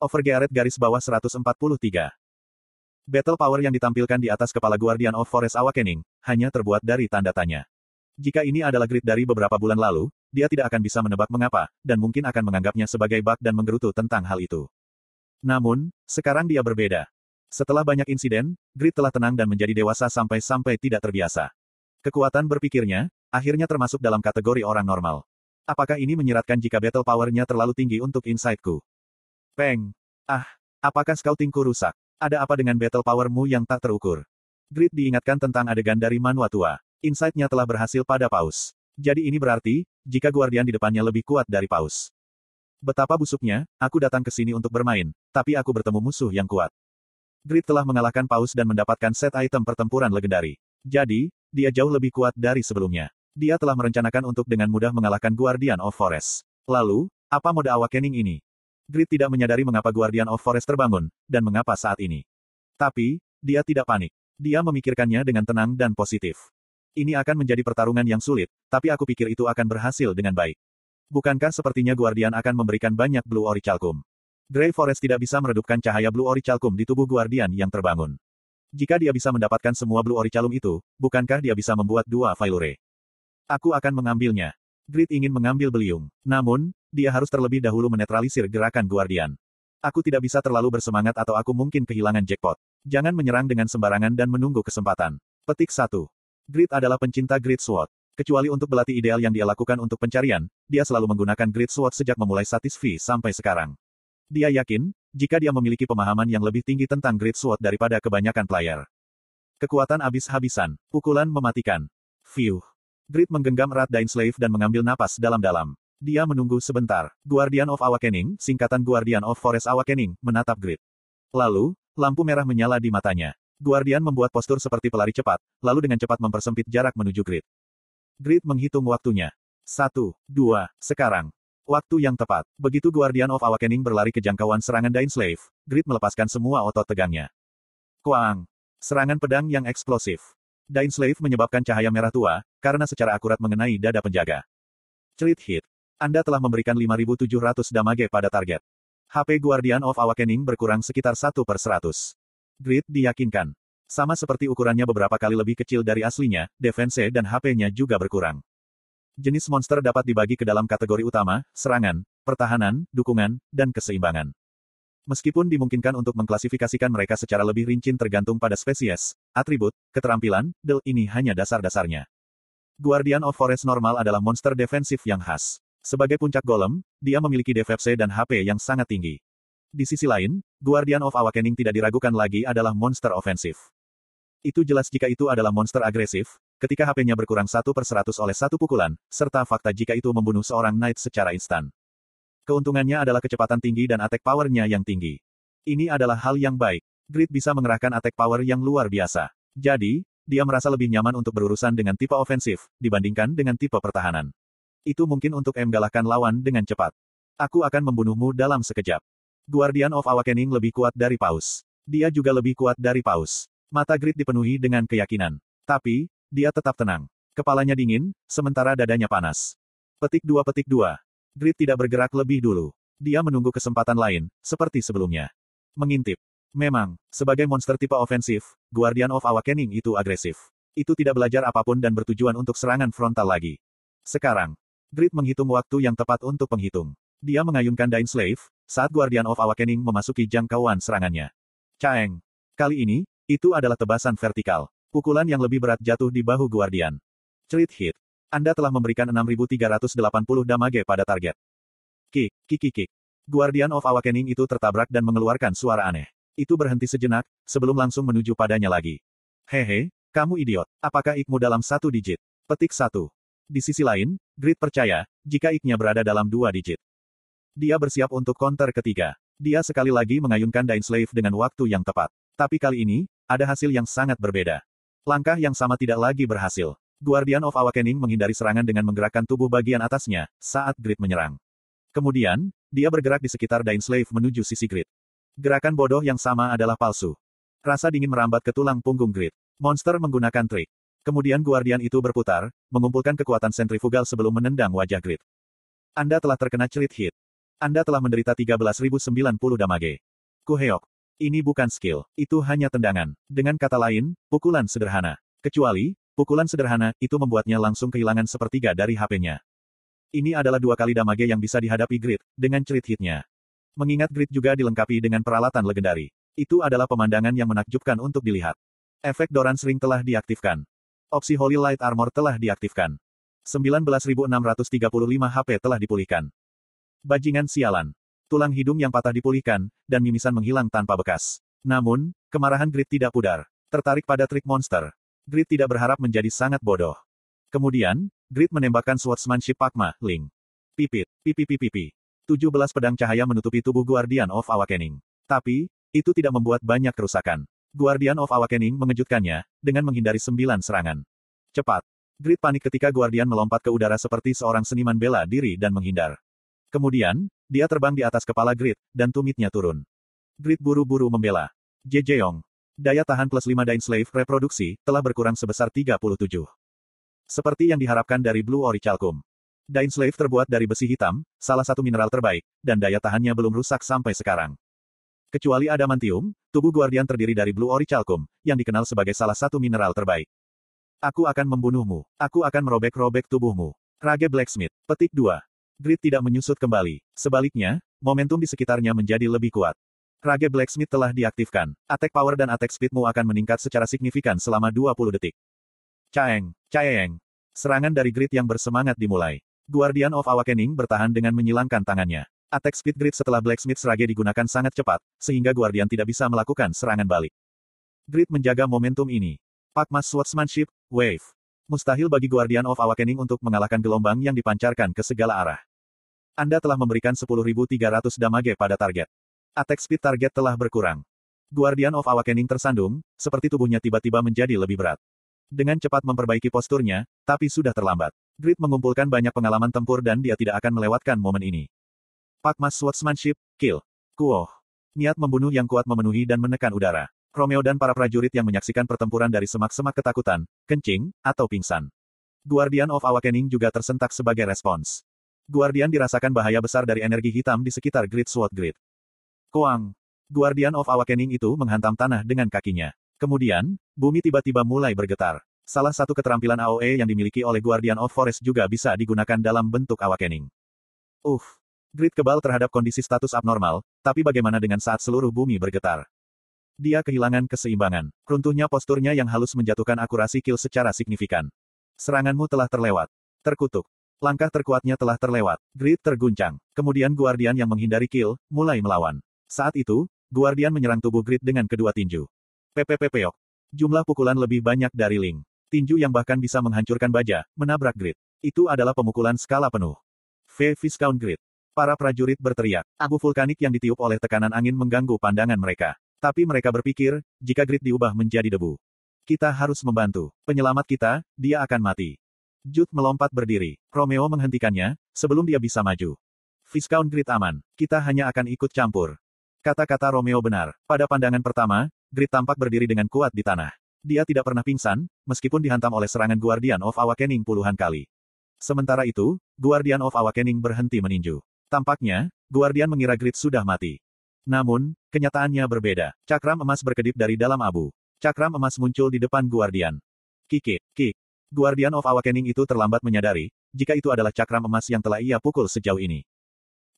Overgearet garis bawah 143. Battle power yang ditampilkan di atas kepala Guardian of Forest Awakening, hanya terbuat dari tanda tanya. Jika ini adalah grid dari beberapa bulan lalu, dia tidak akan bisa menebak mengapa, dan mungkin akan menganggapnya sebagai bug dan menggerutu tentang hal itu. Namun, sekarang dia berbeda. Setelah banyak insiden, Grid telah tenang dan menjadi dewasa sampai-sampai tidak terbiasa. Kekuatan berpikirnya, akhirnya termasuk dalam kategori orang normal. Apakah ini menyiratkan jika battle power-nya terlalu tinggi untuk insight-ku? Peng. Ah, apakah scouting-ku rusak? Ada apa dengan battle power-mu yang tak terukur? Grid diingatkan tentang adegan dari Manua tua. Insight-nya telah berhasil pada Paus. Jadi ini berarti, jika Guardian di depannya lebih kuat dari Paus. Betapa busuknya, aku datang ke sini untuk bermain, tapi aku bertemu musuh yang kuat. Grid telah mengalahkan Paus dan mendapatkan set item pertempuran legendari. Jadi, dia jauh lebih kuat dari sebelumnya. Dia telah merencanakan untuk dengan mudah mengalahkan Guardian of Forest. Lalu, apa mode awakening ini? Grid tidak menyadari mengapa Guardian of Forest terbangun, dan mengapa saat ini. Tapi, dia tidak panik. Dia memikirkannya dengan tenang dan positif. Ini akan menjadi pertarungan yang sulit, tapi aku pikir itu akan berhasil dengan baik. Bukankah sepertinya Guardian akan memberikan banyak Blue Orichalcum? Grey Forest tidak bisa meredupkan cahaya Blue Orichalcum di tubuh Guardian yang terbangun. Jika dia bisa mendapatkan semua Blue Orichalcum itu, bukankah dia bisa membuat dua Failure? Aku akan mengambilnya. Grid ingin mengambil beliung. Namun, dia harus terlebih dahulu menetralisir gerakan Guardian. Aku tidak bisa terlalu bersemangat atau aku mungkin kehilangan jackpot. Jangan menyerang dengan sembarangan dan menunggu kesempatan. Petik 1. Grid adalah pencinta Grid Sword. Kecuali untuk belati ideal yang dia lakukan untuk pencarian, dia selalu menggunakan Grid Sword sejak memulai Satisfy sampai sekarang. Dia yakin, jika dia memiliki pemahaman yang lebih tinggi tentang Grid Sword daripada kebanyakan player. Kekuatan habis-habisan, pukulan mematikan. View. Grid menggenggam erat Dain Slave dan mengambil napas dalam-dalam. Dia menunggu sebentar. Guardian of Awakening, singkatan Guardian of Forest Awakening, menatap Grid. Lalu, lampu merah menyala di matanya. Guardian membuat postur seperti pelari cepat, lalu dengan cepat mempersempit jarak menuju Grid. Grid menghitung waktunya. Satu, dua, sekarang. Waktu yang tepat. Begitu Guardian of Awakening berlari ke jangkauan serangan Dain Slave, Grid melepaskan semua otot tegangnya. Kuang. Serangan pedang yang eksplosif. Dain Slave menyebabkan cahaya merah tua, karena secara akurat mengenai dada penjaga. Cerit hit. Anda telah memberikan 5700 damage pada target. HP Guardian of Awakening berkurang sekitar 1 per 100. Grid diyakinkan. Sama seperti ukurannya beberapa kali lebih kecil dari aslinya, defense dan HP-nya juga berkurang. Jenis monster dapat dibagi ke dalam kategori utama, serangan, pertahanan, dukungan, dan keseimbangan. Meskipun dimungkinkan untuk mengklasifikasikan mereka secara lebih rinci tergantung pada spesies, atribut, keterampilan, del ini hanya dasar-dasarnya. Guardian of Forest normal adalah monster defensif yang khas. Sebagai puncak golem, dia memiliki DFC dan HP yang sangat tinggi. Di sisi lain, Guardian of Awakening tidak diragukan lagi adalah monster ofensif. Itu jelas jika itu adalah monster agresif, ketika HP-nya berkurang satu per seratus oleh satu pukulan, serta fakta jika itu membunuh seorang knight secara instan. Keuntungannya adalah kecepatan tinggi dan attack power-nya yang tinggi. Ini adalah hal yang baik. Grid bisa mengerahkan attack power yang luar biasa. Jadi, dia merasa lebih nyaman untuk berurusan dengan tipe ofensif, dibandingkan dengan tipe pertahanan. Itu mungkin untuk M galahkan lawan dengan cepat. Aku akan membunuhmu dalam sekejap. Guardian of Awakening lebih kuat dari Paus. Dia juga lebih kuat dari Paus. Mata Grid dipenuhi dengan keyakinan. Tapi, dia tetap tenang. Kepalanya dingin, sementara dadanya panas. Petik dua petik dua. Grid tidak bergerak lebih dulu. Dia menunggu kesempatan lain, seperti sebelumnya. Mengintip. Memang, sebagai monster tipe ofensif, Guardian of Awakening itu agresif. Itu tidak belajar apa pun dan bertujuan untuk serangan frontal lagi. Sekarang, Grid menghitung waktu yang tepat untuk penghitung. Dia mengayunkan Dain Slave, saat Guardian of Awakening memasuki jangkauan serangannya. Caeng. Kali ini, itu adalah tebasan vertikal. Pukulan yang lebih berat jatuh di bahu Guardian. Cerit hit. Anda telah memberikan 6380 damage pada target. Kick, kick, kick. Guardian of Awakening itu tertabrak dan mengeluarkan suara aneh. Itu berhenti sejenak, sebelum langsung menuju padanya lagi. Hehe, kamu idiot. Apakah ikmu dalam satu digit? Petik satu. Di sisi lain, Grid percaya, jika iknya berada dalam dua digit. Dia bersiap untuk counter ketiga. Dia sekali lagi mengayunkan Dain Slave dengan waktu yang tepat. Tapi kali ini, ada hasil yang sangat berbeda. Langkah yang sama tidak lagi berhasil. Guardian of Awakening menghindari serangan dengan menggerakkan tubuh bagian atasnya, saat Grid menyerang. Kemudian, dia bergerak di sekitar Dain Slave menuju sisi Grid. Gerakan bodoh yang sama adalah palsu. Rasa dingin merambat ke tulang punggung Grid. Monster menggunakan trik. Kemudian Guardian itu berputar, mengumpulkan kekuatan sentrifugal sebelum menendang wajah Grid. Anda telah terkena cerit hit. Anda telah menderita 13.090 damage. Kuheok. Ini bukan skill, itu hanya tendangan. Dengan kata lain, pukulan sederhana. Kecuali, pukulan sederhana, itu membuatnya langsung kehilangan sepertiga dari HP-nya. Ini adalah dua kali damage yang bisa dihadapi Grid, dengan cerit hitnya. Mengingat Grid juga dilengkapi dengan peralatan legendari. Itu adalah pemandangan yang menakjubkan untuk dilihat. Efek Doran Ring telah diaktifkan. Opsi Holy Light Armor telah diaktifkan. 19.635 HP telah dipulihkan. Bajingan sialan. Tulang hidung yang patah dipulihkan, dan mimisan menghilang tanpa bekas. Namun, kemarahan Grit tidak pudar. Tertarik pada trik monster. Grit tidak berharap menjadi sangat bodoh. Kemudian, Grit menembakkan swordsmanship Pakma, Ling. Pipit, pipi pipi pipi. 17 pedang cahaya menutupi tubuh Guardian of Awakening. Tapi, itu tidak membuat banyak kerusakan. Guardian of Awakening mengejutkannya, dengan menghindari sembilan serangan. Cepat. Grit panik ketika Guardian melompat ke udara seperti seorang seniman bela diri dan menghindar. Kemudian, dia terbang di atas kepala Grid, dan tumitnya turun. Grid buru-buru membela. Jejeong. Daya tahan plus 5 Dain Slave reproduksi, telah berkurang sebesar 37. Seperti yang diharapkan dari Blue Orichalcum. Dain Slave terbuat dari besi hitam, salah satu mineral terbaik, dan daya tahannya belum rusak sampai sekarang. Kecuali adamantium, tubuh Guardian terdiri dari Blue Orichalcum, yang dikenal sebagai salah satu mineral terbaik. Aku akan membunuhmu. Aku akan merobek-robek tubuhmu. Rage Blacksmith. Petik 2. Grid tidak menyusut kembali. Sebaliknya, momentum di sekitarnya menjadi lebih kuat. Rage Blacksmith telah diaktifkan. Attack power dan attack speedmu akan meningkat secara signifikan selama 20 detik. Caeng, Caeng. Serangan dari Grid yang bersemangat dimulai. Guardian of Awakening bertahan dengan menyilangkan tangannya. Attack speed Grid setelah Blacksmith Rage digunakan sangat cepat, sehingga Guardian tidak bisa melakukan serangan balik. Grid menjaga momentum ini. Pakmas Swordsmanship, Wave. Mustahil bagi Guardian of Awakening untuk mengalahkan gelombang yang dipancarkan ke segala arah. Anda telah memberikan 10.300 damage pada target. Attack speed target telah berkurang. Guardian of Awakening tersandung, seperti tubuhnya tiba-tiba menjadi lebih berat. Dengan cepat memperbaiki posturnya, tapi sudah terlambat. Grid mengumpulkan banyak pengalaman tempur dan dia tidak akan melewatkan momen ini. Pakmas Swordsmanship, Kill. Kuoh. Niat membunuh yang kuat memenuhi dan menekan udara. Romeo dan para prajurit yang menyaksikan pertempuran dari semak-semak ketakutan, kencing, atau pingsan. Guardian of Awakening juga tersentak sebagai respons. Guardian dirasakan bahaya besar dari energi hitam di sekitar Great Sword Grid. Koang. Guardian of Awakening itu menghantam tanah dengan kakinya. Kemudian, bumi tiba-tiba mulai bergetar. Salah satu keterampilan AOE yang dimiliki oleh Guardian of Forest juga bisa digunakan dalam bentuk Awakening. Uff. Grid kebal terhadap kondisi status abnormal, tapi bagaimana dengan saat seluruh bumi bergetar? Dia kehilangan keseimbangan. Runtuhnya posturnya yang halus menjatuhkan akurasi kill secara signifikan. Seranganmu telah terlewat. Terkutuk. Langkah terkuatnya telah terlewat. Grid terguncang. Kemudian Guardian yang menghindari kill, mulai melawan. Saat itu, Guardian menyerang tubuh Grid dengan kedua tinju. PPPPok. Jumlah pukulan lebih banyak dari Ling. Tinju yang bahkan bisa menghancurkan baja, menabrak Grid. Itu adalah pemukulan skala penuh. V Viscount Grid. Para prajurit berteriak. Abu vulkanik yang ditiup oleh tekanan angin mengganggu pandangan mereka. Tapi mereka berpikir, jika Grid diubah menjadi debu. Kita harus membantu. Penyelamat kita, dia akan mati. Jude melompat berdiri. Romeo menghentikannya, sebelum dia bisa maju. Viscount Grid aman. Kita hanya akan ikut campur. Kata-kata Romeo benar. Pada pandangan pertama, Grid tampak berdiri dengan kuat di tanah. Dia tidak pernah pingsan, meskipun dihantam oleh serangan Guardian of Awakening puluhan kali. Sementara itu, Guardian of Awakening berhenti meninju. Tampaknya, Guardian mengira Grid sudah mati. Namun, kenyataannya berbeda. Cakram emas berkedip dari dalam abu. Cakram emas muncul di depan Guardian. Kiki, kik, Guardian of Awakening itu terlambat menyadari, jika itu adalah cakram emas yang telah ia pukul sejauh ini.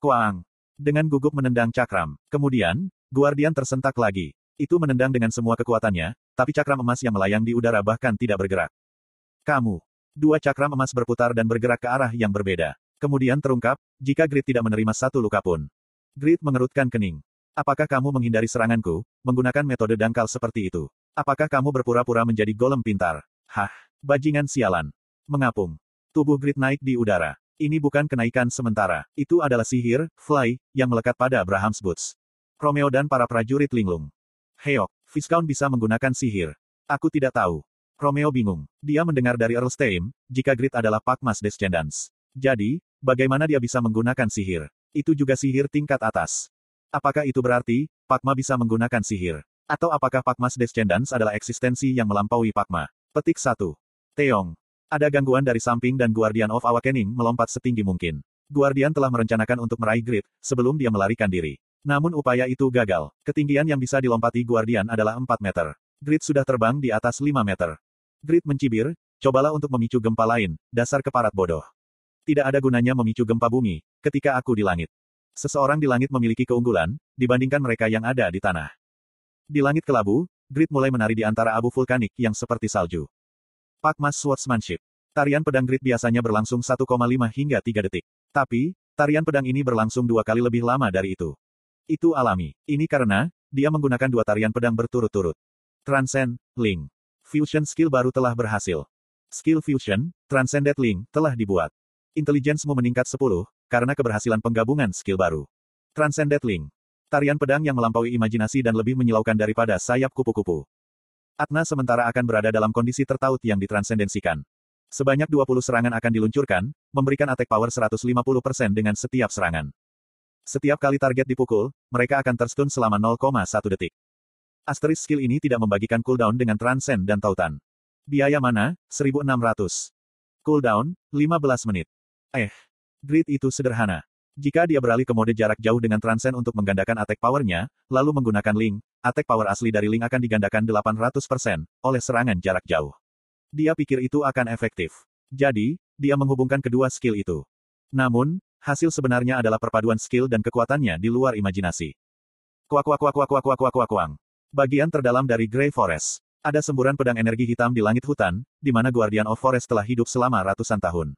Kuang. Dengan gugup menendang cakram. Kemudian, Guardian tersentak lagi. Itu menendang dengan semua kekuatannya, tapi cakram emas yang melayang di udara bahkan tidak bergerak. Kamu. Dua cakram emas berputar dan bergerak ke arah yang berbeda. Kemudian terungkap, jika Grid tidak menerima satu luka pun. Grid mengerutkan kening. Apakah kamu menghindari seranganku, menggunakan metode dangkal seperti itu? Apakah kamu berpura-pura menjadi golem pintar? Hah? Bajingan sialan. Mengapung. Tubuh Grid naik di udara. Ini bukan kenaikan sementara. Itu adalah sihir, fly, yang melekat pada Abraham's Boots. Romeo dan para prajurit linglung. Heok, Viscount bisa menggunakan sihir. Aku tidak tahu. Romeo bingung. Dia mendengar dari Earl Steim, jika Grid adalah Pakmas Descendants. Jadi, bagaimana dia bisa menggunakan sihir? Itu juga sihir tingkat atas. Apakah itu berarti, Pakma bisa menggunakan sihir? Atau apakah Pakmas Descendants adalah eksistensi yang melampaui Pakma? Petik 1. Teong. Ada gangguan dari samping dan Guardian of Awakening melompat setinggi mungkin. Guardian telah merencanakan untuk meraih grid, sebelum dia melarikan diri. Namun upaya itu gagal. Ketinggian yang bisa dilompati Guardian adalah 4 meter. Grid sudah terbang di atas 5 meter. Grid mencibir, cobalah untuk memicu gempa lain, dasar keparat bodoh. Tidak ada gunanya memicu gempa bumi, ketika aku di langit. Seseorang di langit memiliki keunggulan, dibandingkan mereka yang ada di tanah. Di langit kelabu, Grid mulai menari di antara abu vulkanik yang seperti salju. Pak Mas Swordsmanship. Tarian pedang Grid biasanya berlangsung 1,5 hingga 3 detik. Tapi, tarian pedang ini berlangsung dua kali lebih lama dari itu. Itu alami. Ini karena, dia menggunakan dua tarian pedang berturut-turut. Transcend, Link. Fusion skill baru telah berhasil. Skill Fusion, Transcended Link, telah dibuat. Intelijensimu meningkat 10, karena keberhasilan penggabungan skill baru. Transcended Link. Tarian pedang yang melampaui imajinasi dan lebih menyilaukan daripada sayap kupu-kupu. Atna sementara akan berada dalam kondisi tertaut yang ditransendensikan. Sebanyak 20 serangan akan diluncurkan, memberikan attack power 150% dengan setiap serangan. Setiap kali target dipukul, mereka akan terstun selama 0,1 detik. Asterisk skill ini tidak membagikan cooldown dengan transcend dan tautan. Biaya mana? 1600. Cooldown, 15 menit. Eh. Grid itu sederhana. Jika dia beralih ke mode jarak jauh dengan transcend untuk menggandakan attack powernya, lalu menggunakan link, attack power asli dari link akan digandakan 800% oleh serangan jarak jauh. Dia pikir itu akan efektif. Jadi, dia menghubungkan kedua skill itu. Namun, hasil sebenarnya adalah perpaduan skill dan kekuatannya di luar imajinasi. Kuak kuak kuak kuak kuak kuak kuak kuak kuak. Bagian terdalam dari Grey Forest. Ada semburan pedang energi hitam di langit hutan, di mana Guardian of Forest telah hidup selama ratusan tahun.